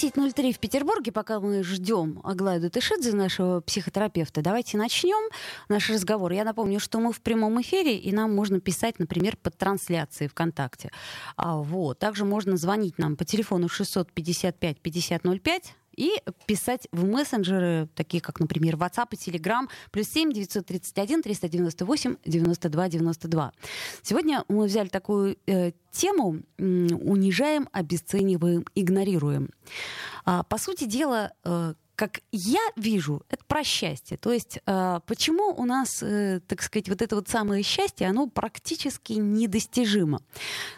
10.03 в Петербурге, пока мы ждем Аглаю Датышидзе, нашего психотерапевта. Давайте начнем наш разговор. Я напомню, что мы в прямом эфире, и нам можно писать, например, под трансляцией ВКонтакте. А, вот. Также можно звонить нам по телефону 655-5005, и писать в мессенджеры, такие как, например, WhatsApp и Telegram, плюс 7 931 398 92 92. Сегодня мы взяли такую э, тему «Унижаем, обесцениваем, игнорируем». А, по сути дела, э, как я вижу, это про счастье. То есть э, почему у нас, э, так сказать, вот это вот самое счастье, оно практически недостижимо.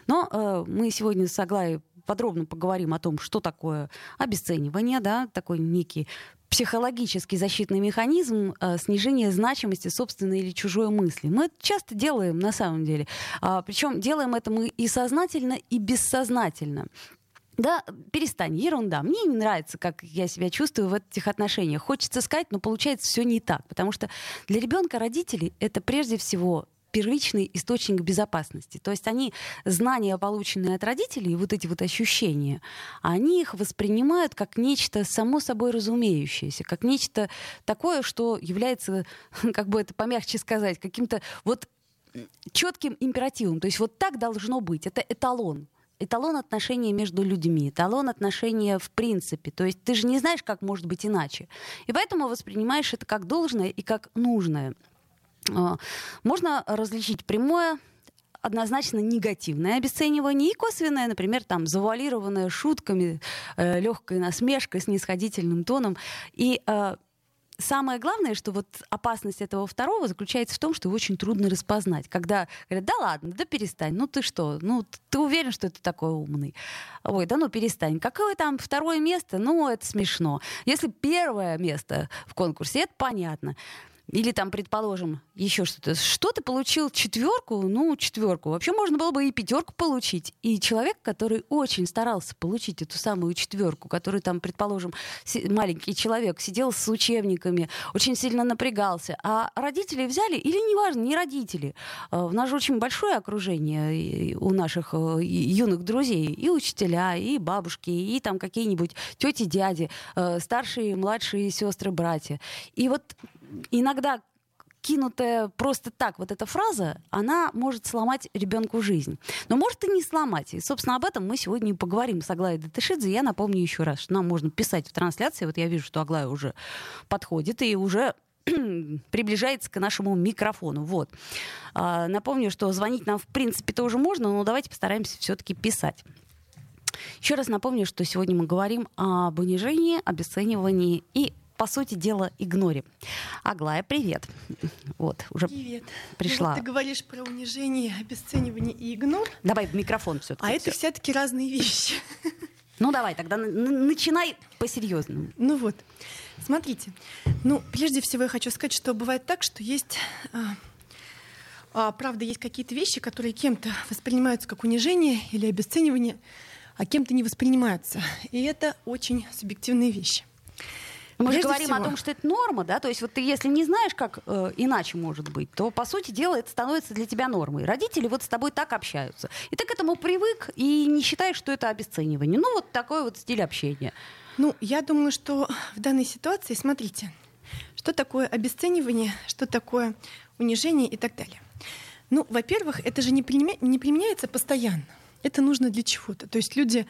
Но э, мы сегодня с Аглаей подробно поговорим о том, что такое обесценивание, да, такой некий психологический защитный механизм э, снижения значимости собственной или чужой мысли. Мы это часто делаем на самом деле. А, причем делаем это мы и сознательно, и бессознательно. Да, перестань, ерунда. Мне не нравится, как я себя чувствую в этих отношениях. Хочется сказать, но получается все не так. Потому что для ребенка родители это прежде всего первичный источник безопасности. То есть они знания, полученные от родителей, вот эти вот ощущения, они их воспринимают как нечто само собой разумеющееся, как нечто такое, что является, как бы это помягче сказать, каким-то вот четким императивом. То есть вот так должно быть. Это эталон эталон отношений между людьми, эталон отношения в принципе. То есть ты же не знаешь, как может быть иначе. И поэтому воспринимаешь это как должное и как нужное. А, можно различить прямое однозначно негативное обесценивание и косвенное, например, там, завуалированное шутками, э, легкой насмешкой, снисходительным тоном. И э, самое главное, что вот опасность этого второго заключается в том, что его очень трудно распознать. Когда говорят, да ладно, да перестань, ну ты что, ну ты уверен, что ты такой умный? Ой, да ну перестань. Какое там второе место? Ну это смешно. Если первое место в конкурсе, это понятно. Или там, предположим, еще что-то. Что ты получил четверку? Ну, четверку. Вообще можно было бы и пятерку получить. И человек, который очень старался получить эту самую четверку, который там, предположим, маленький человек, сидел с учебниками, очень сильно напрягался. А родители взяли, или неважно, не родители. А, у нас же очень большое окружение у наших э, юных друзей. И учителя, и бабушки, и там какие-нибудь тети, дяди, э, старшие, младшие сестры, братья. И вот иногда кинутая просто так вот эта фраза, она может сломать ребенку жизнь. Но может и не сломать. И, собственно, об этом мы сегодня и поговорим с Аглаей Датышидзе. Я напомню еще раз, что нам можно писать в трансляции. Вот я вижу, что Аглая уже подходит и уже приближается к нашему микрофону. Вот. А, напомню, что звонить нам в принципе тоже можно, но давайте постараемся все-таки писать. Еще раз напомню, что сегодня мы говорим об унижении, обесценивании и по сути дела, игнорим. Аглая, привет. Вот, уже привет. пришла. Ну, вот ты говоришь про унижение, обесценивание и игнор. Давай в микрофон все-таки. А это все-таки разные вещи. Ну давай, тогда начинай по-серьезному. Ну вот, смотрите. Ну, прежде всего я хочу сказать, что бывает так, что есть... А, а, правда, есть какие-то вещи, которые кем-то воспринимаются как унижение или обесценивание, а кем-то не воспринимаются. И это очень субъективные вещи. Мы же говорим всего. о том, что это норма, да, то есть вот ты если не знаешь, как э, иначе может быть, то по сути дела это становится для тебя нормой. Родители вот с тобой так общаются, и ты к этому привык и не считаешь, что это обесценивание. Ну вот такой вот стиль общения. Ну, я думаю, что в данной ситуации, смотрите, что такое обесценивание, что такое унижение и так далее. Ну, во-первых, это же не, применя... не применяется постоянно. Это нужно для чего-то. То есть люди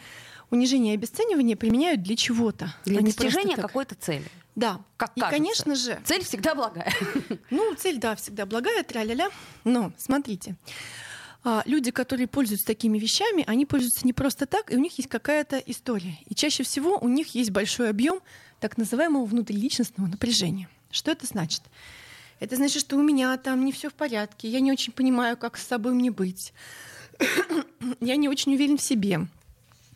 унижение и обесценивание применяют для чего-то. Для а достижения какой-то цели. Да. Как и, конечно же... Цель всегда благая. Ну, цель, да, всегда благая, тра-ля-ля. Но, смотрите, а, люди, которые пользуются такими вещами, они пользуются не просто так, и у них есть какая-то история. И чаще всего у них есть большой объем так называемого внутриличностного напряжения. Что это значит? Это значит, что у меня там не все в порядке, я не очень понимаю, как с собой мне быть, я не очень уверен в себе,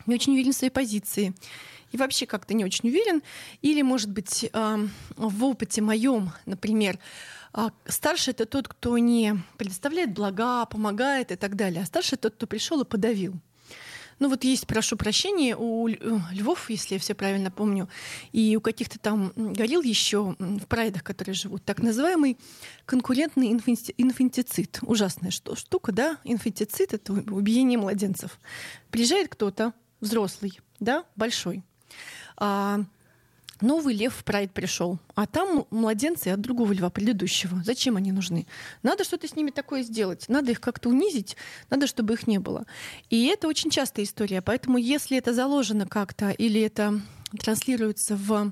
не очень уверен в своей позиции. и вообще как-то не очень уверен, или, может быть, в опыте моем, например, а, старший это тот, кто не предоставляет блага, помогает и так далее, а старший тот, кто пришел и подавил. Ну вот есть, прошу прощения, у львов, если я все правильно помню, и у каких-то там горил еще в прайдах, которые живут, так называемый конкурентный инфантицид. Ужасная штука, да? Инфантицид — это убиение младенцев. Приезжает кто-то, взрослый, да, большой, а, Новый лев в прайд пришел, а там младенцы от другого льва, предыдущего. Зачем они нужны? Надо что-то с ними такое сделать. Надо их как-то унизить, надо, чтобы их не было. И это очень частая история. Поэтому если это заложено как-то или это транслируется в,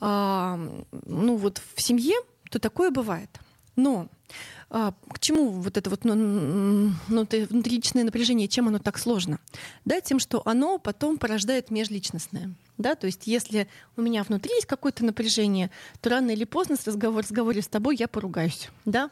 а, ну, вот в семье, то такое бывает. Но а, к чему вот это вот ну, ну, внутриличное напряжение, чем оно так сложно? Да, тем, что оно потом порождает межличностное. Да? То есть если у меня внутри есть какое-то напряжение, то рано или поздно с разговор, разговоре с тобой я поругаюсь. Да?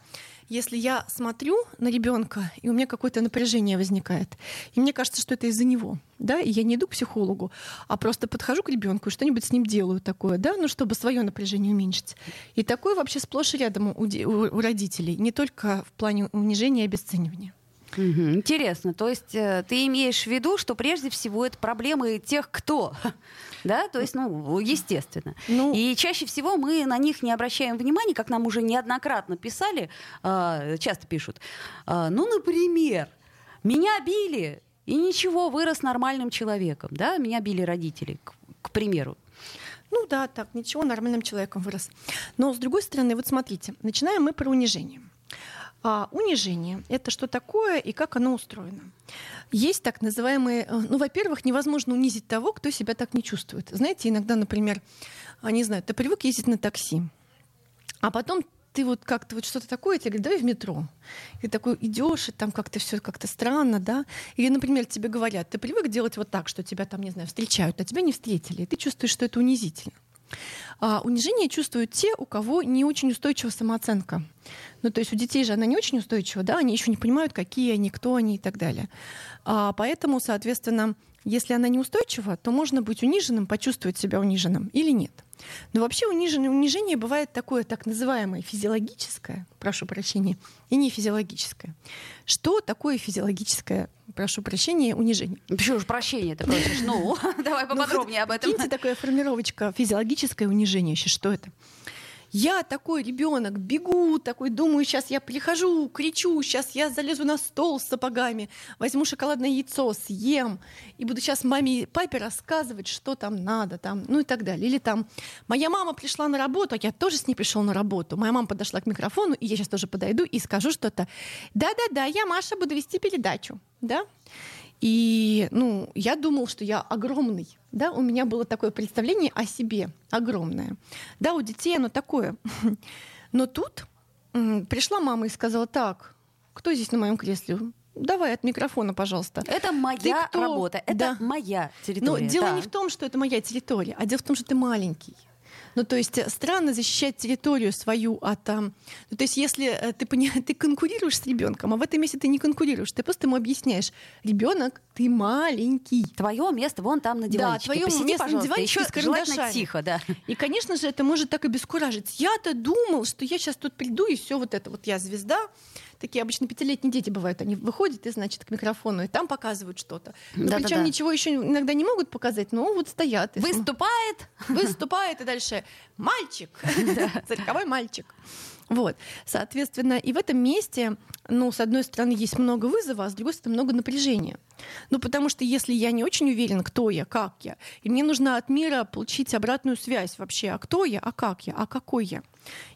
Если я смотрю на ребенка, и у меня какое-то напряжение возникает, и мне кажется, что это из-за него, да, и я не иду к психологу, а просто подхожу к ребенку и что-нибудь с ним делаю такое, да, ну, чтобы свое напряжение уменьшить. И такое вообще сплошь и рядом у, у, у родителей, не только в плане унижения и обесценивания. Угу. Интересно. То есть э, ты имеешь в виду, что прежде всего это проблемы тех, кто да, то есть, ну, естественно. Ну, и чаще всего мы на них не обращаем внимания, как нам уже неоднократно писали, э, часто пишут. Э, ну, например, меня били, и ничего, вырос нормальным человеком, да, меня били родители, к, к примеру. Ну да, так, ничего, нормальным человеком вырос. Но с другой стороны, вот смотрите, начинаем мы про унижение. А унижение — это что такое и как оно устроено? Есть так называемые... Э, ну, во-первых, невозможно унизить того, кто себя так не чувствует. Знаете, иногда, например, а, не знаю, ты привык ездить на такси, а потом ты вот как-то вот что-то такое, тебе говорят, давай в метро. И такой идешь, и там как-то все как-то странно, да. Или, например, тебе говорят, ты привык делать вот так, что тебя там, не знаю, встречают, а тебя не встретили, и ты чувствуешь, что это унизительно. А унижение чувствуют те, у кого не очень устойчивая самооценка. Ну, то есть у детей же она не очень устойчива, да, они еще не понимают, какие они, кто они и так далее. А, поэтому, соответственно, если она неустойчива, то можно быть униженным, почувствовать себя униженным или нет. Но вообще унижение, унижение бывает такое так называемое физиологическое, прошу прощения, и не физиологическое. Что такое физиологическое, прошу прощения, унижение? Почему же прощение ты просишь? Ну, давай ну, поподробнее об этом. Киньте такая формировочка физиологическое унижение. Что это? Я такой ребенок, бегу, такой думаю, сейчас я прихожу, кричу, сейчас я залезу на стол с сапогами, возьму шоколадное яйцо, съем, и буду сейчас маме и папе рассказывать, что там надо, там, ну и так далее. Или там, моя мама пришла на работу, а я тоже с ней пришел на работу. Моя мама подошла к микрофону, и я сейчас тоже подойду и скажу что-то. Да-да-да, я, Маша, буду вести передачу. Да? И, ну, я думал, что я огромный. Да, у меня было такое представление о себе огромное. Да, у детей оно такое. Но тут пришла мама и сказала, так, кто здесь на моем кресле? Давай от микрофона, пожалуйста. Это моя работа, это да. моя территория. Но дело да. не в том, что это моя территория, а дело в том, что ты маленький. Ну, то есть э, странно защищать территорию свою от... Ну, то есть если э, ты, ты конкурируешь с ребенком, а в этом месте ты не конкурируешь, ты просто ему объясняешь, ребенок, ты маленький. Твое место вон там на диванчике. Да, твое Посиди, место на диванчике с желательно тихо, да. И, конечно же, это может так обескуражить. Я-то думал, что я сейчас тут приду, и все вот это вот я звезда, такие обычно пятилетние дети бывают, они выходят и, значит, к микрофону, и там показывают что-то. Да, Причем да, да. ничего еще иногда не могут показать, но вот стоят. И выступает! Выступает, и дальше мальчик, цирковой мальчик. Вот, соответственно, и в этом месте, ну, с одной стороны, есть много вызова, а с другой стороны, много напряжения. Ну, потому что если я не очень уверен, кто я, как я, и мне нужно от мира получить обратную связь вообще, а кто я, а как я, а какой я.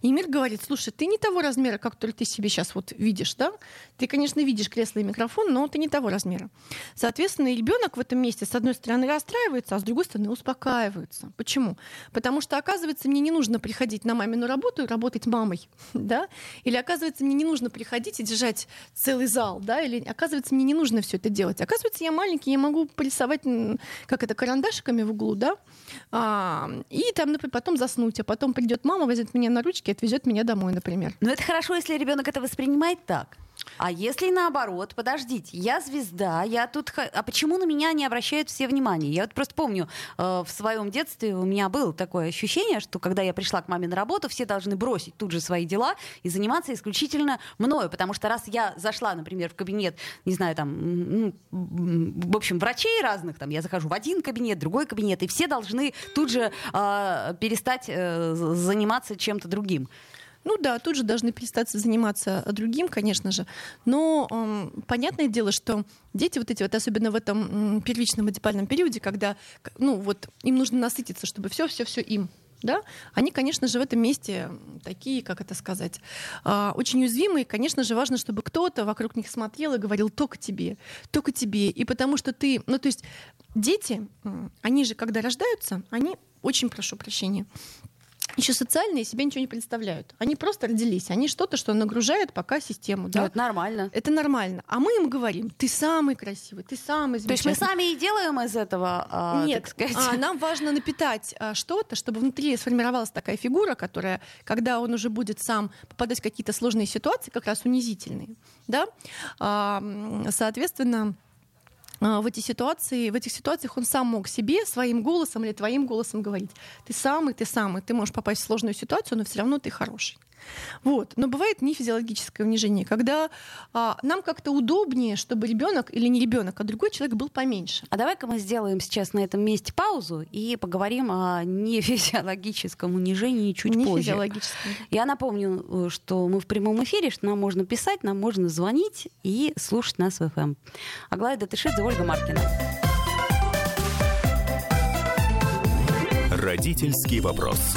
И мир говорит, слушай, ты не того размера, как который ты себе сейчас вот видишь, да? Ты, конечно, видишь кресло и микрофон, но ты не того размера. Соответственно, ребенок в этом месте, с одной стороны, расстраивается, а с другой стороны, успокаивается. Почему? Потому что, оказывается, мне не нужно приходить на мамину работу и работать мамой, да? Или, оказывается, мне не нужно приходить и держать целый зал, да? Или, оказывается, мне не нужно все это делать. Оказывается, я маленький, я могу порисовать, как это, карандашиками в углу, да? А, и там, например, потом заснуть, а потом придет мама, возьмет меня на ручки и отвезет меня домой, например. Но это хорошо, если ребенок это воспринимает так. А если наоборот, подождите, я звезда, я тут... А почему на меня не обращают все внимания? Я вот просто помню, э, в своем детстве у меня было такое ощущение, что когда я пришла к маме на работу, все должны бросить тут же свои дела и заниматься исключительно мною, потому что раз я зашла, например, в кабинет, не знаю, там, ну, в общем, врачей разных, там, я захожу в один кабинет, другой кабинет, и все должны тут же э, перестать э, заниматься чем-то другим. Ну да, тут же должны перестать заниматься другим, конечно же. Но э, понятное дело, что дети вот эти вот, особенно в этом первичном адипальном периоде, когда ну, вот, им нужно насытиться, чтобы все-все-все им да, они, конечно же, в этом месте такие, как это сказать, а, очень уязвимые. Конечно же, важно, чтобы кто-то вокруг них смотрел и говорил только тебе, только тебе. И потому что ты, ну то есть дети, они же, когда рождаются, они, очень прошу прощения, еще социальные себе ничего не представляют. Они просто родились. Они что-то, что нагружает пока систему. Да? Ну, это нормально. Это нормально. А мы им говорим, ты самый красивый, ты самый замечательный. То есть мы сами и делаем из этого, а, Нет, так сказать. А, нам важно напитать а, что-то, чтобы внутри сформировалась такая фигура, которая, когда он уже будет сам попадать в какие-то сложные ситуации, как раз унизительные, да, а, соответственно, в эти ситуации, в этих ситуациях он сам мог себе своим голосом или твоим голосом говорить: ты самый, ты самый, ты можешь попасть в сложную ситуацию, но все равно ты хороший. Вот. Но бывает не физиологическое унижение, когда а, нам как-то удобнее, чтобы ребенок или не ребенок, а другой человек был поменьше. А давай-ка мы сделаем сейчас на этом месте паузу и поговорим о нефизиологическом унижении чуть не позже. Я напомню, э, что мы в прямом эфире, что нам можно писать, нам можно звонить и слушать нас в FM. Эм. Аглая Датышидзе, Ольга Маркина. Родительский вопрос.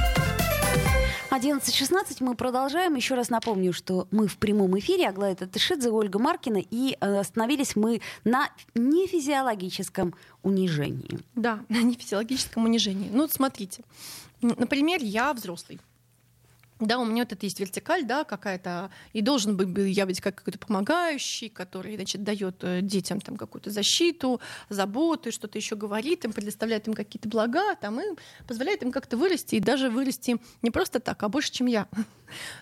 11.16 мы продолжаем. Еще раз напомню, что мы в прямом эфире. Аглая Татышидзе, Ольга Маркина. И э, остановились мы на нефизиологическом унижении. Да, на нефизиологическом унижении. Ну, смотрите. Например, я взрослый. Да, у меня вот это есть вертикаль, да, какая-то, и должен быть я быть как какой-то помогающий, который, значит, дает э, детям там какую-то защиту, заботу, что-то еще говорит им, предоставляет им какие-то блага, там, и позволяет им как-то вырасти, и даже вырасти не просто так, а больше, чем я.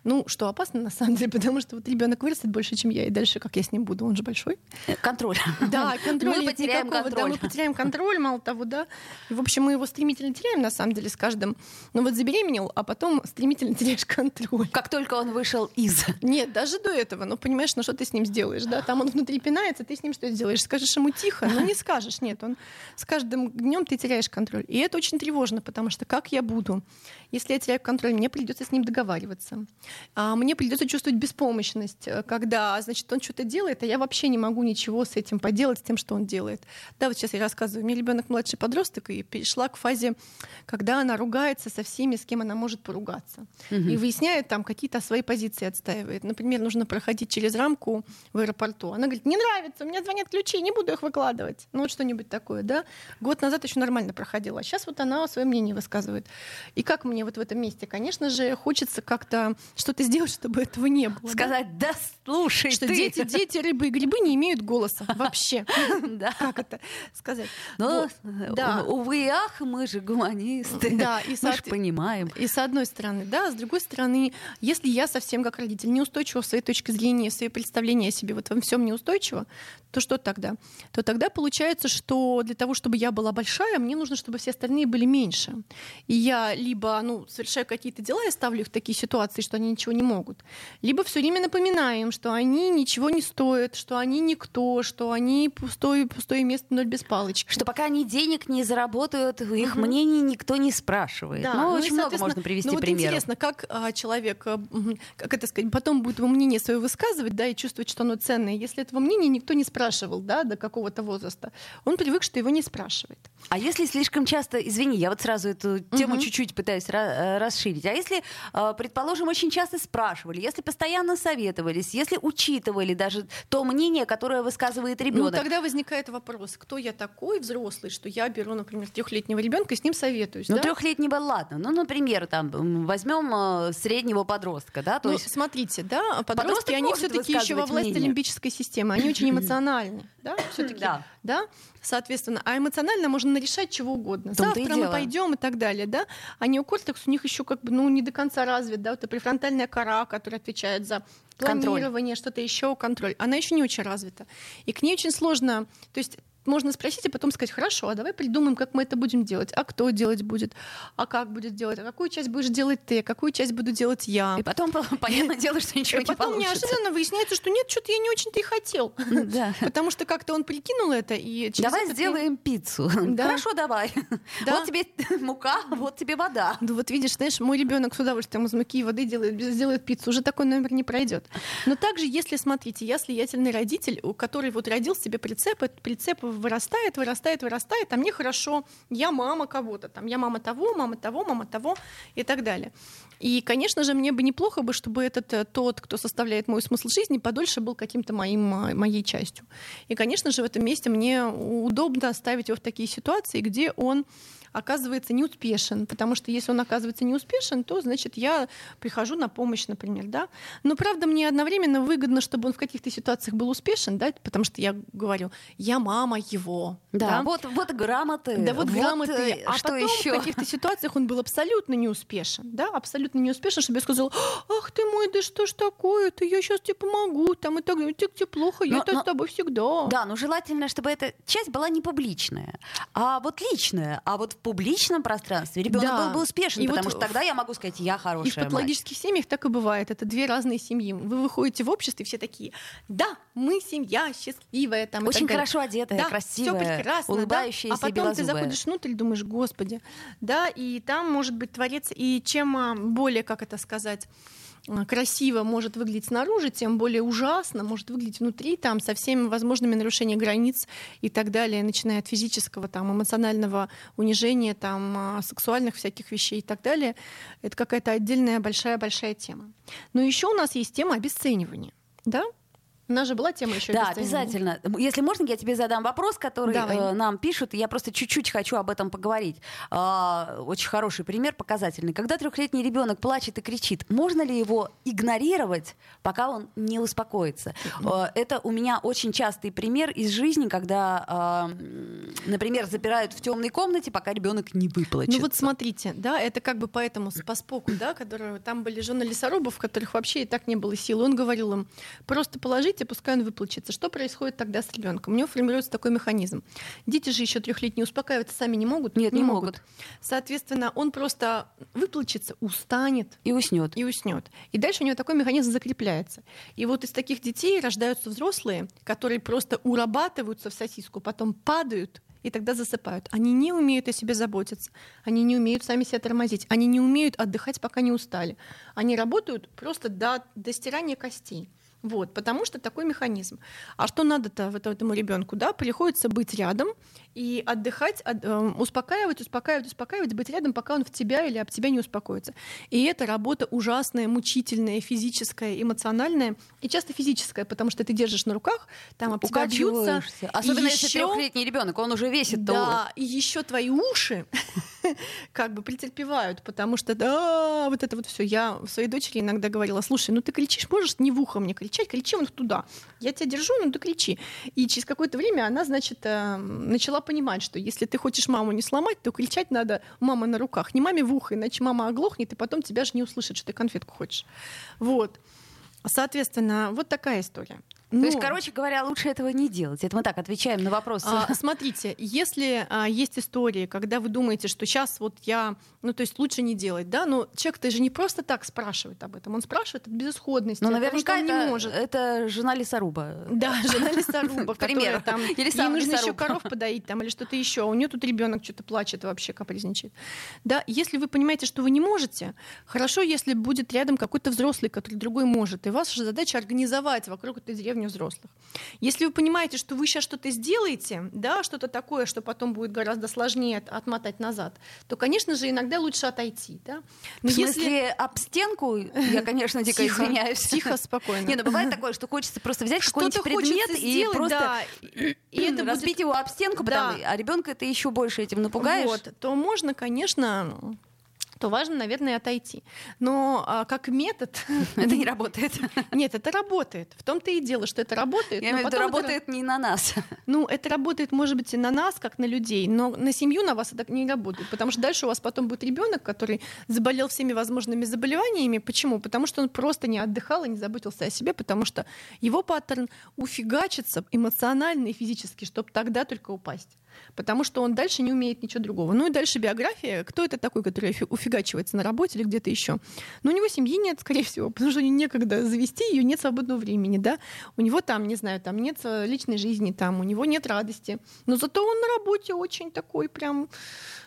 Ну, что опасно на самом деле, потому что вот ребенок вырастет больше, чем я, и дальше как я с ним буду, он же большой. Э, контроль. Да, контроль. Мы потеряем никакого, контроль. Да, мы потеряем контроль, мало того, да. И, в общем, мы его стремительно теряем, на самом деле, с каждым. Ну вот забеременел, а потом стремительно теряешь контроль. Как только он вышел из. Нет, даже до этого. Ну, понимаешь, ну что ты с ним сделаешь, да? Там он внутри пинается, ты с ним что сделаешь? Скажешь ему тихо? Ну, не скажешь, нет. Он с каждым днем ты теряешь контроль. И это очень тревожно, потому что как я буду? Если я теряю контроль, мне придется с ним договариваться. А мне придется чувствовать беспомощность, э, когда, значит, он что-то делает, а я вообще не могу ничего с этим поделать, с тем, что он делает. Да, вот сейчас я рассказываю. У меня ребенок младший подросток и перешла к фазе, когда она ругается со всеми, с кем она может поругаться. Угу. И выясняет там какие-то свои позиции отстаивает. Например, нужно проходить через рамку в аэропорту. Она говорит, не нравится, у меня звонят ключи, не буду их выкладывать. Ну вот что-нибудь такое, да. Год назад еще нормально проходила, а сейчас вот она свое мнение высказывает. И как мне вот в этом месте? Конечно же, хочется как-то что-то сделать, чтобы этого не было. Сказать, да, да слушай, что ты. дети, дети, рыбы и грибы не имеют голоса вообще. Да. Как это сказать? Ну, да. увы и ах, мы же гуманисты. Да, и мы же понимаем. И с одной стороны, да, с другой стороны, если я совсем как родитель неустойчива в своей точке зрения, в своей представлении о себе, вот во всем неустойчива, то что тогда? То тогда получается, что для того, чтобы я была большая, мне нужно, чтобы все остальные были меньше. И я либо ну, совершаю какие-то дела и ставлю их в такие ситуации, что они ничего не могут, либо все время напоминаю им, что они ничего не стоят, что они никто, что они пустое, пустое место ноль без палочки. Что пока они денег не заработают, их угу. мнений никто не спрашивает. Да, ну, ну очень много можно привести ну, вот примеров. интересно, как а, человек, а, как это сказать, потом будет его мнение свое высказывать, да, и чувствовать, что оно ценное, если этого мнения никто не спрашивал, да, до какого-то возраста. Он привык, что его не спрашивает. А если слишком часто, извини, я вот сразу эту тему угу. чуть-чуть пытаюсь э, расширить. А если, а, предположим, очень часто спрашивали, если постоянно советовались, если учитывали даже то мнение, которое высказывает ребенок. Ну, тогда возникает вопрос, кто я такой взрослый, что я беру, например, трехлетнего ребенка и с ним советуюсь. Ну, да? трехлетнего, ладно. Ну, например, там возьмем э, среднего подростка, да? То ну, есть смотрите, да, подростки, они все-таки еще во власти мнение. лимбической системы, они очень эмоциональны, да, все-таки, да. да, соответственно, а эмоционально можно нарешать чего угодно. Завтра мы пойдем и так далее, да. А неокортекс у них еще как бы, ну, не до конца развит, да, вот это префронтальная кора, которая отвечает за планирование, что-то еще, контроль. Она еще не очень развита. И к ней очень сложно, то есть можно спросить, и потом сказать, хорошо, а давай придумаем, как мы это будем делать. А кто делать будет? А как будет делать? А какую часть будешь делать ты? А какую часть буду делать я? И потом, понятное дело, что ничего и не потом получится. неожиданно выясняется, что нет, что-то я не очень-то и хотел. Да. Потому что как-то он прикинул это и Давай сделаем пиццу. Да. Хорошо, давай. Да. Вот тебе мука, вот тебе вода. Ну вот видишь, знаешь, мой ребенок с удовольствием из муки и воды делает, сделает пиццу. Уже такой номер не пройдет. Но также, если, смотрите, я слиятельный родитель, у который вот родил себе прицеп, этот прицеп вырастает, вырастает, вырастает, а мне хорошо, я мама кого-то, там, я мама того, мама того, мама того и так далее. И, конечно же, мне бы неплохо бы, чтобы этот э, тот, кто составляет мой смысл жизни, подольше был каким-то моим, моей частью. И, конечно же, в этом месте мне удобно ставить его в такие ситуации, где он оказывается неуспешен, потому что если он оказывается неуспешен, то, значит, я прихожу на помощь, например, да. Но, правда, мне одновременно выгодно, чтобы он в каких-то ситуациях был успешен, да, потому что я говорю, я мама его. Да, да? Вот, вот грамоты. Да, вот, вот грамоты. Э, а что потом еще? в каких-то ситуациях он был абсолютно неуспешен, да, абсолютно неуспешен, чтобы я сказала, ах ты мой, да что ж такое-то, я сейчас тебе помогу, там и так далее, тебе плохо, я с тобой всегда. Да, но желательно, чтобы эта часть была не публичная, а вот личная, а вот публичном пространстве ребенок да. был бы успешен, и потому вот что тогда я могу сказать, я хорошая И в патологических мать. семьях так и бывает. Это две разные семьи. Вы выходите в обществе, все такие, да, мы семья счастливая. Там, Очень хорошо одетая, да, красивая, все прекрасно, улыбающаяся, да? А потом ты заходишь внутрь, думаешь, господи, да, и там может быть творец, и чем а, более, как это сказать, красиво может выглядеть снаружи, тем более ужасно может выглядеть внутри, там, со всеми возможными нарушениями границ и так далее, начиная от физического, там, эмоционального унижения, там, э, сексуальных всяких вещей и так далее. Это какая-то отдельная большая-большая тема. Но еще у нас есть тема обесценивания. Да? У нас же была тема еще. Да, обязательно. Если можно, я тебе задам вопрос, который э, нам пишут. Я просто чуть-чуть хочу об этом поговорить. Э, очень хороший пример, показательный. Когда трехлетний ребенок плачет и кричит, можно ли его игнорировать, пока он не успокоится? Э, это у меня очень частый пример из жизни, когда, э, например, запирают в темной комнате, пока ребенок не выплачет. Ну вот смотрите, да, это как бы поэтому по споку, да, которые там были жены лесорубов, которых вообще и так не было сил. Он говорил им: просто положите дети, пускай он выплачется. Что происходит тогда с ребенком? У него формируется такой механизм. Дети же еще трехлетние успокаиваться сами не могут. Нет, не, не могут. могут. Соответственно, он просто выплачется, устанет и уснет. И уснет. И дальше у него такой механизм закрепляется. И вот из таких детей рождаются взрослые, которые просто урабатываются в сосиску, потом падают и тогда засыпают. Они не умеют о себе заботиться, они не умеют сами себя тормозить, они не умеют отдыхать, пока не устали. Они работают просто до, до стирания костей. Вот, потому что такой механизм. А что надо-то вот этому ребенку? Да, приходится быть рядом и отдыхать, от, э, успокаивать, успокаивать, успокаивать, быть рядом, пока он в тебя или об тебя не успокоится. И это работа ужасная, мучительная, физическая, эмоциональная и часто физическая, потому что ты держишь на руках, там об тебя бьются. Особенно еще, если трехлетний ребенок, он уже весит. Да, и еще твои уши как бы претерпевают, потому что да, вот это вот все. Я своей дочери иногда говорила: слушай, ну ты кричишь, можешь не в ухо мне кричать? кричи вон туда. Я тебя держу, ну ты кричи. И через какое-то время она, значит, э, начала понимать, что если ты хочешь маму не сломать, то кричать надо у мамы на руках, не маме в ухо, иначе мама оглохнет, и потом тебя же не услышит, что ты конфетку хочешь. Вот. Соответственно, вот такая история. Ну, То есть, короче говоря, лучше этого не делать. Это мы так отвечаем на вопрос. А, смотрите, если а, есть истории, когда вы думаете, что сейчас вот я, ну то есть лучше не делать, да, но человек-то же не просто так спрашивает об этом, он спрашивает от безысходности. Ну, наверняка он это, не может. это жена лесоруба. Да, жена лесоруба, которая там, или ей нужно еще коров подоить там или что-то еще, у нее тут ребенок что-то плачет вообще, капризничает. Да, если вы понимаете, что вы не можете, хорошо, если будет рядом какой-то взрослый, который другой может, и ваша задача организовать вокруг этой деревни уровню взрослых. Если вы понимаете, что вы сейчас что-то сделаете, да, что-то такое, что потом будет гораздо сложнее отмотать назад, то, конечно же, иногда лучше отойти. Да? Но В смысле, если... об стенку, я, конечно, дико тихо, извиняюсь. Тихо, спокойно. Не, ну бывает такое, что хочется просто взять какой-нибудь предмет и просто да. и это разбить будет... его об стенку, да. а ребенка это еще больше этим напугаешь. Вот, то можно, конечно, то важно, наверное, отойти. Но а, как метод... Это не работает. Нет, это работает. В том-то и дело, что это работает. Я имею в виду, работает не на нас. Ну, это работает, может быть, и на нас, как на людей, но на семью на вас это не работает. Потому что дальше у вас потом будет ребенок, который заболел всеми возможными заболеваниями. Почему? Потому что он просто не отдыхал и не заботился о себе, потому что его паттерн уфигачится эмоционально и физически, чтобы тогда только упасть потому что он дальше не умеет ничего другого. Ну и дальше биография. Кто это такой, который уфигачивается на работе или где-то еще? Ну, у него семьи нет, скорее всего, потому что некогда завести ее, нет свободного времени, да. У него там, не знаю, там нет личной жизни, там у него нет радости. Но зато он на работе очень такой прям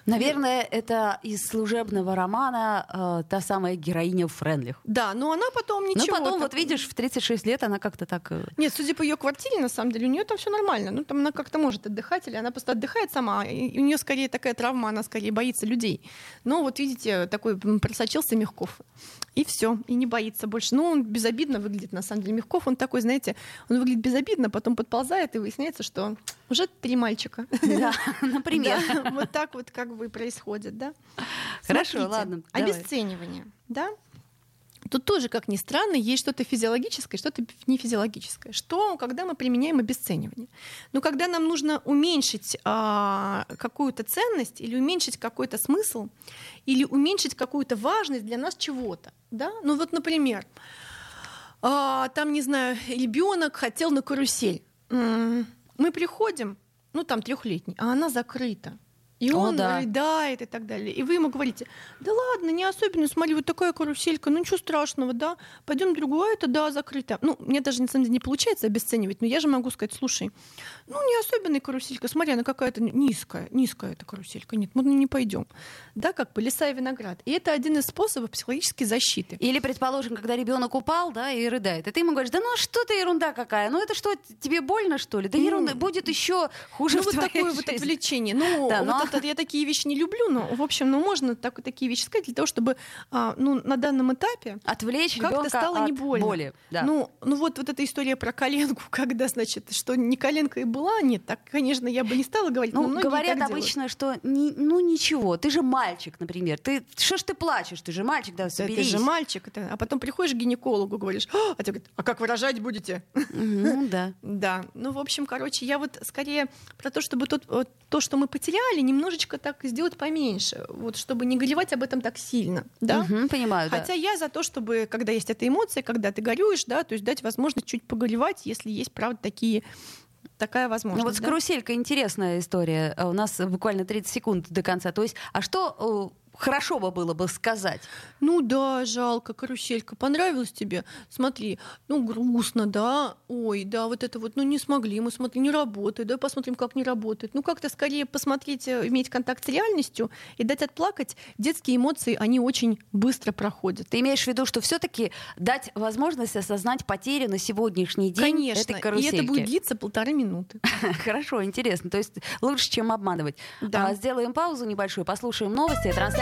Наверное, это из служебного романа э, та самая героиня Френлих. Да, но она потом ничего. Ну, потом, так... вот видишь, в 36 лет она как-то так... Э, Нет, судя по ее квартире, на самом деле, у нее там все нормально. Ну, там она как-то может отдыхать, или она просто отдыхает сама. И у нее скорее такая травма, она скорее боится людей. Но вот видите, такой просочился Мягков. И все, и не боится больше. Ну, он безобидно выглядит, на самом деле. Мягков, он такой, знаете, он выглядит безобидно, потом подползает, и выясняется, что уже три мальчика. Да, например. Вот так вот как бы происходит, да? Хорошо, ладно. Обесценивание, да? Тут тоже, как ни странно, есть что-то физиологическое, что-то нефизиологическое. Что, когда мы применяем обесценивание? Ну, когда нам нужно уменьшить а, какую-то ценность или уменьшить какой-то смысл, или уменьшить какую-то важность для нас чего-то. Да? Ну вот, например, а, там, не знаю, ребенок хотел на карусель. Мы приходим, ну там трехлетний, а она закрыта. И он О, да. рыдает и так далее. И вы ему говорите, да ладно, не особенно, смотри, вот такая каруселька, ну ничего страшного, да, пойдем другое, это да, закрыто. Ну, мне даже на самом деле не получается обесценивать, но я же могу сказать, слушай, ну не особенная каруселька, смотри, она какая-то низкая, низкая эта каруселька, нет, мы не пойдем. Да, как бы леса и виноград. И это один из способов психологической защиты. Или, предположим, когда ребенок упал, да, и рыдает, и ты ему говоришь, да ну что ты ерунда какая, ну это что, тебе больно, что ли? Да ерунда, будет еще хуже Ну вот такое жизни. вот отвлечение. Ну, да, вот это, я такие вещи не люблю, но, в общем, ну, можно так, такие вещи сказать для того, чтобы а, ну, на данном этапе отвлечь как-то стало не больно. Боли, да. Ну, ну вот, вот эта история про коленку, когда, значит, что не коленка и была, нет, так, конечно, я бы не стала говорить, ну, но говорят обычно, делают. что не, ну ничего, ты же мальчик, например, ты что ж ты плачешь, ты же мальчик, да, соберись. Да, ты же мальчик, это... а потом приходишь к гинекологу, говоришь, а, а тебе говорят, а как выражать будете? Ну да. Да, ну в общем, короче, я вот скорее про то, чтобы тот, то, что мы потеряли, немножечко так сделать поменьше, вот чтобы не горевать об этом так сильно, да? Угу, понимаю. Хотя да. я за то, чтобы, когда есть эта эмоция, когда ты горюешь, да, то есть дать возможность чуть погоревать, если есть, правда, такие такая возможность. Ну вот с да? каруселькой интересная история. У нас буквально 30 секунд до конца. То есть, а что хорошо бы было бы сказать. Ну да, жалко, каруселька, понравилась тебе? Смотри, ну грустно, да, ой, да, вот это вот, ну не смогли, мы смотри, не работает, да, посмотрим, как не работает. Ну как-то скорее посмотреть, э, иметь контакт с реальностью и дать отплакать. Детские эмоции, они очень быстро проходят. Ты имеешь в виду, что все таки дать возможность осознать потери на сегодняшний день Конечно, этой карусельки? и это будет длиться полторы минуты. Хорошо, интересно. То есть лучше, чем обманывать. Да. А, сделаем паузу небольшую, послушаем новости, трансляция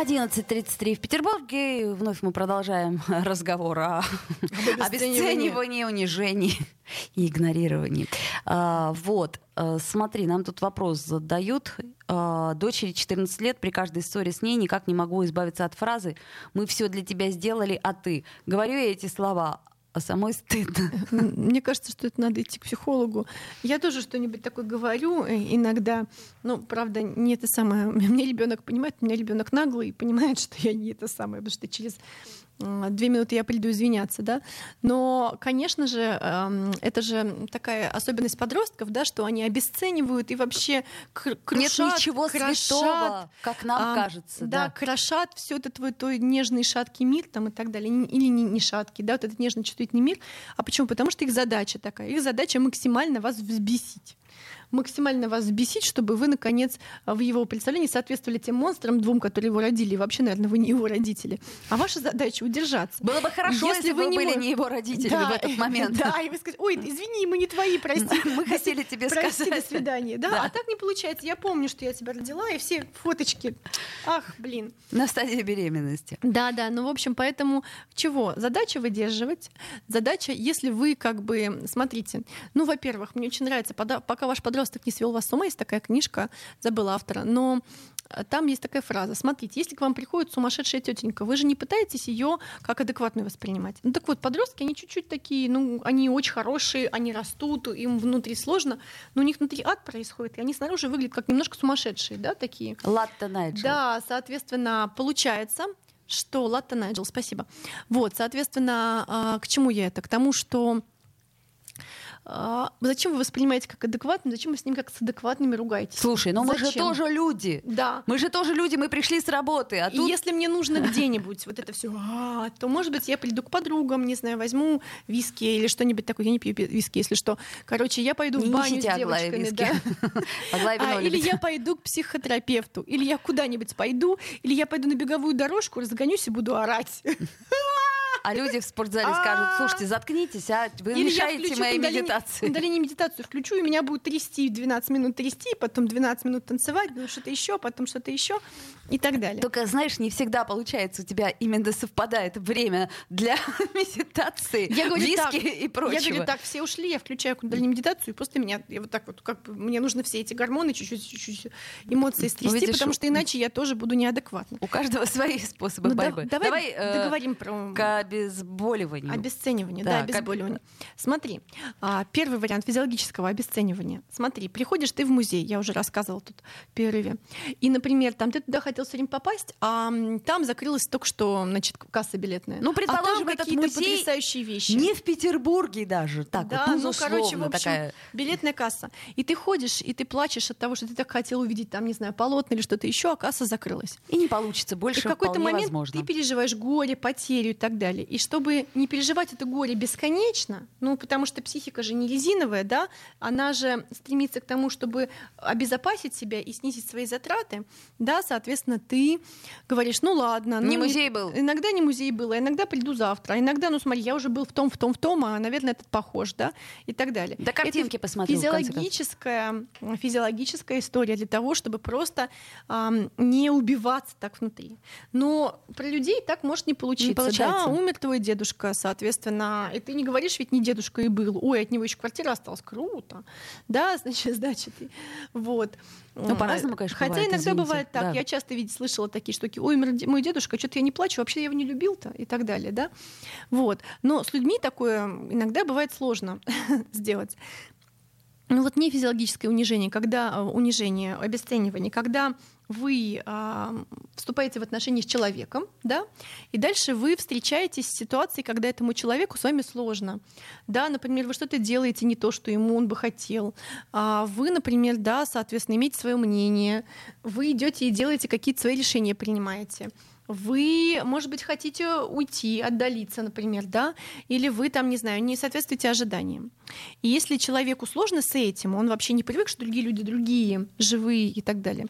11.33 в Петербурге. И вновь мы продолжаем разговор о обесценивании, унижении и игнорировании. А, вот, а, смотри, нам тут вопрос задают. А, дочери 14 лет, при каждой истории с ней никак не могу избавиться от фразы «Мы все для тебя сделали, а ты». Говорю я эти слова, а самой стыдно. Мне кажется, что это надо идти к психологу. Я тоже что-нибудь такое говорю э, иногда. Ну, правда, не это самое. Мне ребенок понимает, у меня ребенок наглый и понимает, что я не это самое, потому что через две минуты я приду извиняться, да. Но, конечно же, эм, это же такая особенность подростков, да, что они обесценивают и вообще крушат, Нет ничего крошат, святого, как нам а, кажется. Да, да, крошат все этот твой твой нежный шаткий мир там и так далее, или не, не шаткий, да, вот этот нежный чувствительный мир. А почему? Потому что их задача такая, их задача максимально вас взбесить максимально вас взбесить, чтобы вы, наконец, в его представлении соответствовали тем монстрам двум, которые его родили. И вообще, наверное, вы не его родители. А ваша задача удержаться. Было бы хорошо, если, если вы не были не его родители да, в этот момент. Да, и вы скажете, ой, извини, мы не твои, прости. Мы хотели тебе сказать. Прости, до свидания. Да, да, а так не получается. Я помню, что я тебя родила, и все фоточки. Ах, блин. На стадии беременности. Да, да, ну, в общем, поэтому чего? Задача выдерживать. Задача, если вы как бы, смотрите, ну, во-первых, мне очень нравится, пока ваш подросток не свел вас с ума, есть такая книжка, забыла автора, но э, там есть такая фраза. Смотрите, если к вам приходит сумасшедшая тетенька, вы же не пытаетесь ее как адекватную воспринимать. Ну так вот, подростки, они чуть-чуть такие, ну, они очень хорошие, они растут, им внутри сложно, но у них внутри ад происходит, и они снаружи выглядят как немножко сумасшедшие, да, такие. Латта Найджел. Да, соответственно, получается, что... Латта Найджел, спасибо. Вот, соответственно, а, к чему я это? К тому, что а, зачем вы воспринимаете как адекватным, зачем вы с ним как с адекватными ругаетесь? Слушай, но зачем? мы же тоже люди. Да. Мы же тоже люди, мы пришли с работы. А тут... И если мне нужно где-нибудь вот это все, а, то, может быть, я приду к подругам, не знаю, возьму виски или что-нибудь такое. Я не пью виски, если что. Короче, я пойду не в баню с девочками. Да. а, или я пойду к психотерапевту, или я куда-нибудь пойду, или я пойду на беговую дорожку, разгонюсь и буду орать. А люди в спортзале скажут, слушайте, заткнитесь, а вы Или мешаете моей медитации. Кундалини медитацию включу, и меня будет трясти 12 минут трясти, потом 12 минут танцевать, что-то еще, потом что-то еще и так далее. Только, знаешь, не всегда получается у тебя именно совпадает время для медитации, я говорю, виски так, и прочего. Я говорю, так, все ушли, я включаю кундалини медитацию, и после меня, я вот так вот, как бы, мне нужно все эти гормоны, чуть-чуть, чуть-чуть эмоции стрясти, Видишь, потому что иначе я тоже буду неадекватна. У каждого свои способы ну, борьбы. Да, давай, давай э, договорим про... К обезболиванию. Обесценивание, да, да обезболивание. Об... Смотри, а, первый вариант физиологического обесценивания. Смотри, приходишь ты в музей, я уже рассказывала тут в перерыве, и, например, там ты туда хотел все время попасть, а там закрылась только что, значит, касса билетная. Ну, предположим, а там какие-то потрясающие вещи. Не в Петербурге даже, так да, вот, ну, ну, короче, в общем, такая... билетная касса. И ты ходишь, и ты плачешь от того, что ты так хотел увидеть там, не знаю, полотна или что-то еще, а касса закрылась. И не получится больше, и в какой-то момент возможно. ты переживаешь горе, потерю и так далее. И чтобы не переживать это горе бесконечно, ну, потому что психика же не резиновая, да, она же стремится к тому, чтобы обезопасить себя и снизить свои затраты, да, соответственно, ты говоришь, ну ладно. Не ну, музей был. Иногда не музей был, а иногда приду завтра, а иногда, ну смотри, я уже был в том, в том, в том, а, наверное, этот похож, да, и так далее. Да картинки это посмотрю. Физиологическая, физиологическая история для того, чтобы просто эм, не убиваться так внутри. Но про людей так может не получиться. Не получается. да, умер твой дедушка, соответственно, и ты не говоришь, ведь не дедушка и был. Ой, от него еще квартира осталась. Круто. Да, значит, значит. Вот. Ну, по-разному, конечно, Хотя бывает, иногда извините. бывает так. Да. Я часто видеть, слышала такие штуки. Ой, мой дедушка, что-то я не плачу, вообще я его не любил-то и так далее. Да? Вот. Но с людьми такое иногда бывает сложно сделать. Ну вот не физиологическое унижение, когда э, унижение, обесценивание, когда вы э, вступаете в отношения с человеком, да, и дальше вы встречаетесь с ситуацией, когда этому человеку с вами сложно. Да, например, вы что-то делаете не то, что ему он бы хотел. А вы, например, да, соответственно, имеете свое мнение, вы идете и делаете какие-то свои решения, принимаете вы, может быть, хотите уйти, отдалиться, например, да, или вы там, не знаю, не соответствуете ожиданиям. И если человеку сложно с этим, он вообще не привык, что другие люди другие, живые и так далее,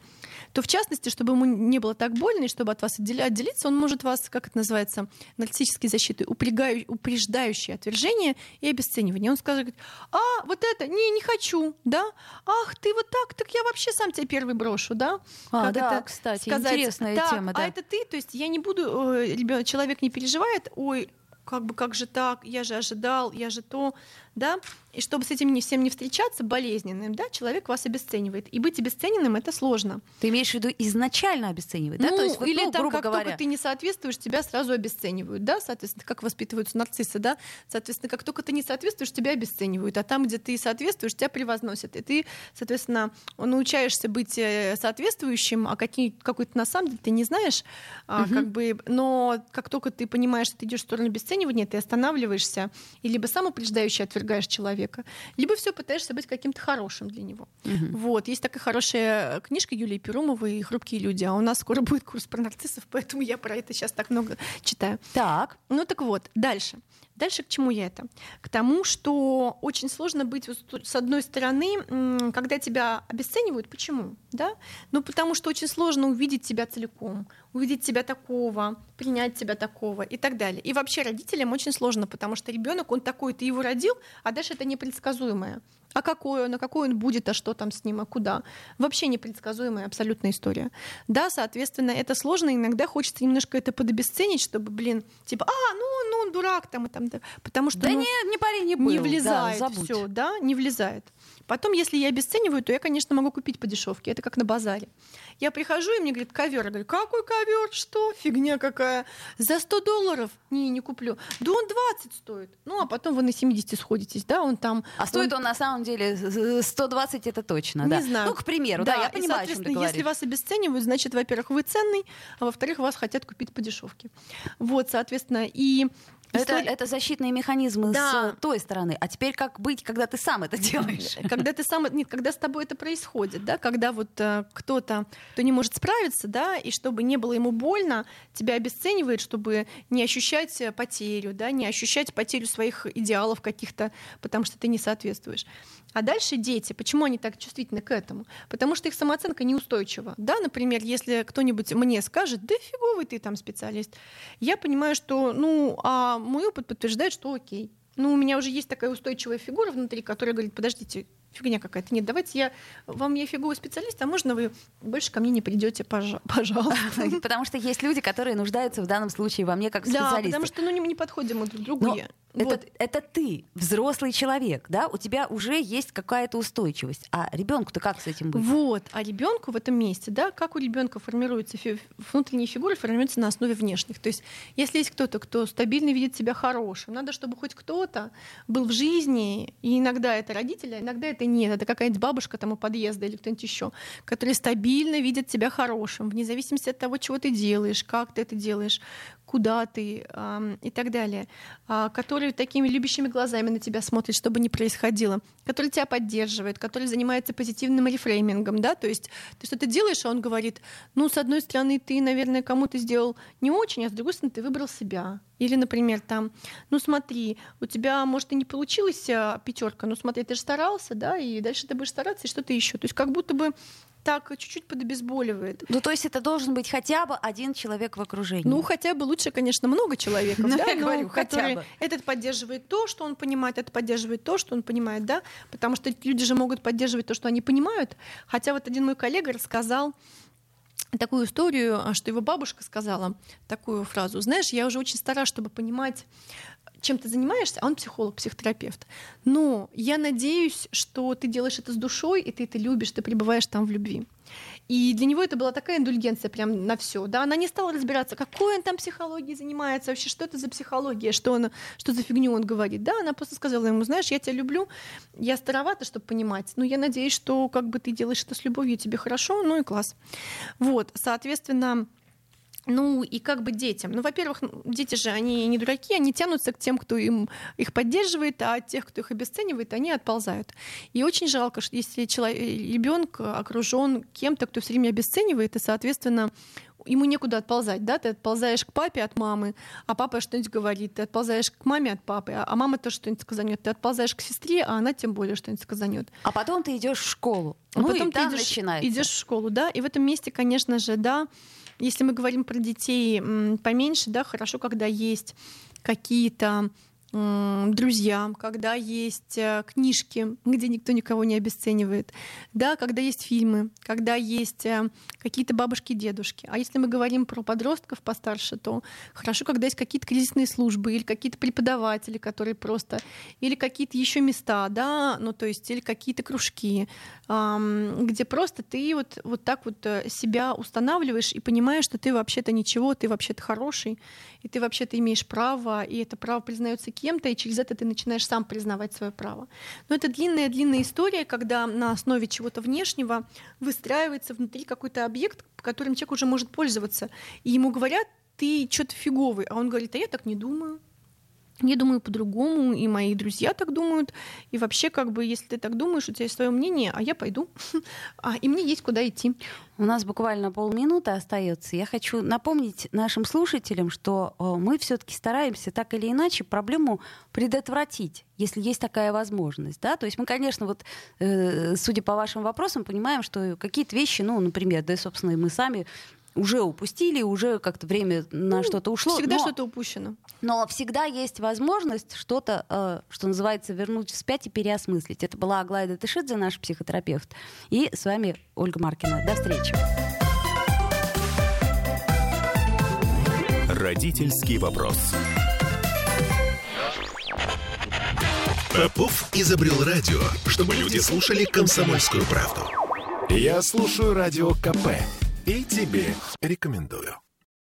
то в частности, чтобы ему не было так больно, и чтобы от вас отделиться, он может вас, как это называется, нарциссические защиты, упреждающее отвержение и обесценивание. Он скажет, а, вот это, не, не хочу, да, ах, ты вот так, так я вообще сам тебя первый брошу, да? А, как да, это кстати, сказать? интересная так, тема, да. А это ты, то есть я не буду, э, человек не переживает, ой, как бы как же так, я же ожидал, я же то, да, и чтобы с этим не всем не встречаться болезненным, да, человек вас обесценивает. И быть обесцененным это сложно. Ты имеешь в виду изначально обесценивать, да? Ну, То есть, вот, или ну, там, грубо как говоря. только ты не соответствуешь, тебя сразу обесценивают, да, соответственно, как воспитываются нарциссы, да, соответственно, как только ты не соответствуешь, тебя обесценивают, а там, где ты соответствуешь, тебя превозносят, и ты, соответственно, научаешься быть э, соответствующим, а какие, какой то на самом деле ты не знаешь, а, как бы, но как только ты понимаешь, что ты идешь в сторону обесценивания, ты останавливаешься и либо сам упреждающий отвергаешь человека, либо все пытаешься быть каким-то хорошим для него. Угу. Вот. Есть такая хорошая книжка Юлии Перумовой «Хрупкие люди», а у нас скоро будет курс про нарциссов, поэтому я про это сейчас так много читаю. Так. Ну так вот, дальше. Дальше к чему я это? К тому, что очень сложно быть с одной стороны, когда тебя обесценивают. Почему? Да? Ну, потому что очень сложно увидеть тебя целиком. увидеть тебя такого, принять тебя такого и так далее. И вообще родителям очень сложно, потому что ребенок, он такой, ты его родил, а дальше это непредсказуемое. А какой он, а какой он будет, а что там с ним, а куда. Вообще непредсказуемая абсолютная история. Да, соответственно, это сложно, иногда хочется немножко это подобесценить, чтобы, блин, типа, а, ну, ну он дурак там и там, потому что да ну, не, не парень не был, не влезает да, все, да, не влезает. Потом, если я обесцениваю, то я, конечно, могу купить по дешевке. Это как на базаре. Я прихожу, и мне говорит, ковер. Я говорю, какой ковер? Что? Фигня какая. За 100 долларов? Не, не куплю. Да он 20 стоит. Ну, а потом вы на 70 сходитесь, да, он там... А стоит он на самом деле 120, это точно, не да? знаю. Ну, к примеру, да, да я понимаю, и, о ты соответственно, говоришь. если вас обесценивают, значит, во-первых, вы ценный, а во-вторых, вас хотят купить по дешевке. Вот, соответственно, и Это, история- это защитные механизмы Да. с той стороны. А теперь как быть, когда ты сам это делаешь? когда ты сам, нет, когда с тобой это происходит, да, когда вот э, кто-то, кто не может справиться, да, и чтобы не было ему больно, тебя обесценивает, чтобы не ощущать э, потерю, да, не ощущать потерю своих идеалов каких-то, потому что ты не соответствуешь. А дальше дети, почему они так чувствительны к этому? Потому что их самооценка неустойчива. Да, например, если кто-нибудь мне скажет, да фиговый ты там специалист, я понимаю, что, ну, а мой опыт подтверждает, что окей. Ну, у меня уже есть такая устойчивая фигура внутри, которая говорит, подождите, фигня какая-то. Нет, давайте я вам я фиговый специалист, а можно вы больше ко мне не придете, пожалуйста. Потому что есть люди, которые нуждаются в данном случае во мне как в Да, специалисте. потому что ну, не, не подходим мы друг другу. Это, Вот. это ты, взрослый человек, да, у тебя уже есть какая-то устойчивость. А ребенку-то как с этим быть? Вот, а ребенку в этом месте, да, как у ребенка формируются фи- внутренние фигуры, формируются на основе внешних. То есть, если есть кто-то, кто стабильно видит себя хорошим, надо, чтобы хоть кто-то был в жизни, и иногда это родители, а иногда это нет, это какая-нибудь бабушка там у подъезда или кто-нибудь еще, который стабильно видит себя хорошим, вне зависимости от того, чего ты делаешь, как ты это делаешь, куда ты ам, и так далее, а, который такими любящими глазами на тебя смотрит, что бы ни происходило, который тебя поддерживает, который занимается позитивным рефреймингом, да, то есть ты что-то делаешь, а он говорит, ну, с одной стороны, ты, наверное, кому-то сделал не очень, а с другой стороны, ты выбрал себя. Или, например, там, ну смотри, у тебя, может, и не получилась пятерка, но смотри, ты же старался, да, и дальше ты будешь стараться, и что-то еще. То есть как будто бы так чуть-чуть подобезболивает. Ну, то есть это должен быть хотя бы один человек в окружении. Ну, хотя бы лучше, конечно, много человеков, Ну, да, я но говорю, хотя бы. Этот поддерживает то, что он понимает, этот поддерживает то, что он понимает, да, потому что люди же могут поддерживать то, что они понимают. Хотя вот один мой коллега рассказал такую историю, а, что его бабушка сказала такую фразу. Знаешь, я уже очень стара, чтобы понимать, чем ты занимаешься, а он психолог, психотерапевт. Но я надеюсь, что ты делаешь это с душой, и ты это любишь, ты пребываешь там в любви. И для него это была такая индульгенция прям на все. Да? Она не стала разбираться, какой он там психологией занимается, вообще, что это за психология, что, он, что за фигню он говорит. Да, она просто сказала ему, знаешь, я тебя люблю, я старовата, чтобы понимать, но я надеюсь, что как бы ты делаешь это с любовью, тебе хорошо, ну и класс. Вот, соответственно, ну и как бы детям. Ну, во-первых, дети же, они не дураки, они тянутся к тем, кто им их поддерживает, а от тех, кто их обесценивает, они отползают. И очень жалко, что если ребенок окружен кем-то, кто все время обесценивает, и, соответственно, ему некуда отползать, да, ты отползаешь к папе от мамы, а папа что-нибудь говорит, ты отползаешь к маме от папы, а мама тоже что-нибудь сказанет, ты отползаешь к сестре, а она тем более что-нибудь сказанет. А потом ты идешь в школу. А ну, потом и ты там идешь, начинается. идешь в школу, да, и в этом месте, конечно же, да, если мы говорим про детей поменьше, да, хорошо, когда есть какие-то м, друзья, когда есть э, книжки, где никто никого не обесценивает, да, когда есть фильмы, когда есть э, какие-то бабушки, дедушки. А если мы говорим про подростков постарше, то хорошо, когда есть какие-то кризисные службы или какие-то преподаватели, которые просто, или какие-то еще места, да, ну то есть или какие-то кружки, где просто ты вот вот так вот э, себя устанавливаешь и понимаешь, что ты вообще-то ничего, ты вообще-то хороший, и ты вообще-то имеешь право, и это право признается кем-то, и через это ты начинаешь сам признавать свое право. Но это длинная-длинная история, когда на основе чего-то внешнего выстраивается внутри какой-то объект, которым человек уже может пользоваться. И ему говорят, ты что-то фиговый, а он говорит, а я так не думаю. Я думаю по-другому, и мои друзья так думают. И вообще, как бы, если ты так думаешь, у тебя есть свое мнение, а я пойду. А, и мне есть куда идти. У нас буквально полминуты остается. Я хочу напомнить нашим слушателям, что э, мы все-таки стараемся так или иначе проблему предотвратить, если есть такая возможность. Да? То есть мы, конечно, вот, э, судя по вашим вопросам, понимаем, что какие-то вещи, ну, например, да, собственно, и мы сами уже упустили, уже как-то время на Ну, что-то ушло. Всегда но, что-то упущено. но всегда есть возможность что-то, э, что называется, вернуть вспять и переосмыслить. Это была Аглая Датышидзе, наш психотерапевт. И с вами Ольга Маркина. До встречи. Родительский вопрос. Попов изобрел радио, чтобы люди слушали комсомольскую правду. Я слушаю радио КП и тебе рекомендую.